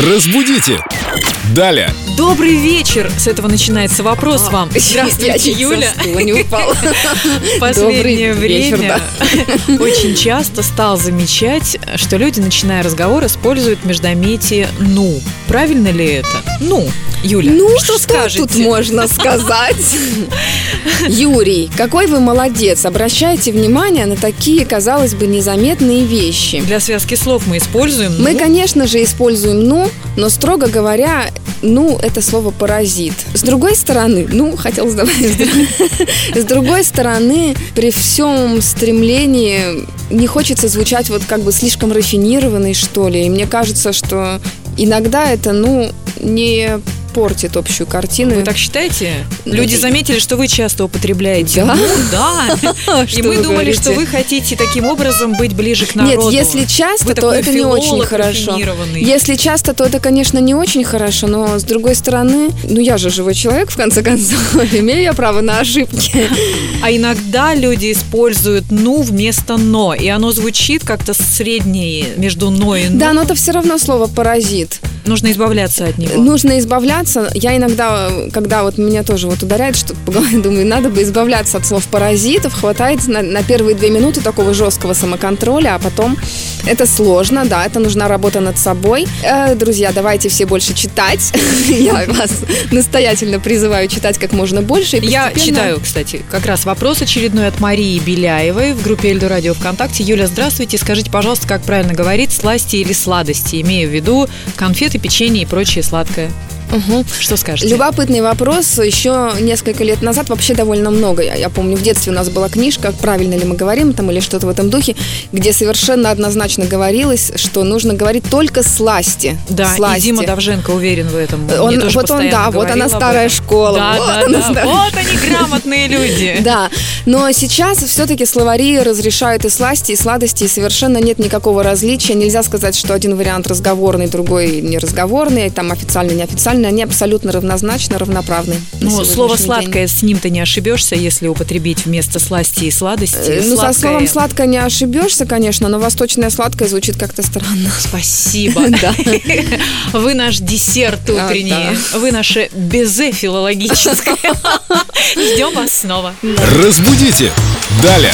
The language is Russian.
Разбудите! Далее! Добрый вечер! С этого начинается вопрос вам. Здравствуйте, Я Юля. не упала. В последнее Добрый вечер, время очень часто стал замечать, что люди, начиная разговор, используют междометие «ну». Правильно ли это? Ну, Юля, Ну, что что скажете? тут можно сказать? Юрий, какой вы молодец. Обращайте внимание на такие, казалось бы, незаметные вещи. Для связки слов мы используем Мы, «ну». конечно же, используем «ну», но, строго говоря, «ну» — это слово «паразит». С другой стороны, ну, хотел добавить, с другой стороны, при всем стремлении не хочется звучать вот как бы слишком рафинированной, что ли. И мне кажется, что иногда это, ну, не портит общую картину. Вы так считаете? Ну, Люди заметили, что вы часто употребляете. Да? «ну», да. И мы думали, что вы хотите таким образом быть ближе к Нет, народу. если часто, то это не очень хорошо. Если часто, то это, конечно, не очень хорошо, но с другой стороны, ну я же живой человек, в конце концов, имею я право на ошибки. А иногда люди используют «ну» вместо «но», и оно звучит как-то среднее между «но» и «ну». Да, но это все равно слово паразит. Нужно избавляться от него. Нужно избавляться. Я иногда, когда вот меня тоже вот ударяет, что по голове думаю, надо бы избавляться от слов паразитов, хватает на, на первые две минуты такого жесткого самоконтроля, а потом это сложно, да, это нужна работа над собой. Э, друзья, давайте все больше читать. Я вас настоятельно призываю читать как можно больше. Я читаю, кстати, как раз вопрос очередной от Марии Беляевой в группе Эльдо Радио ВКонтакте. Юля, здравствуйте. Скажите, пожалуйста, как правильно говорить, сласти или сладости, имея в виду конфеты, печенье и прочее сладкое. Мгм. Что скажете? Любопытный вопрос. Еще несколько лет назад, вообще довольно много. Я, я помню, в детстве у нас была книжка, правильно ли мы говорим там или что-то в этом духе, где совершенно однозначно говорилось, что нужно говорить только сласти. Да, сласти. и Дима Давженко уверен в этом. Он- вот он, да, вот она старая школа, Да, вот да, она да. старая. Вот они, грамотные люди. Да, но сейчас все-таки словари разрешают и сласти, и сладости, и совершенно нет никакого различия. Нельзя сказать, что один вариант разговорный, другой неразговорный, там официальный, неофициальный. Они абсолютно равнозначно, равноправны. Ну, слово день. сладкое с ним-то не ошибешься, если употребить вместо сласти и сладости. Э, Ну, со сладкое. словом сладкое не ошибешься, конечно, но восточное сладкое звучит как-то странно. Спасибо. Да. Вы наш десерт А, утренний. Вы наше безе филологическое. Ждем вас снова. Разбудите! Далее!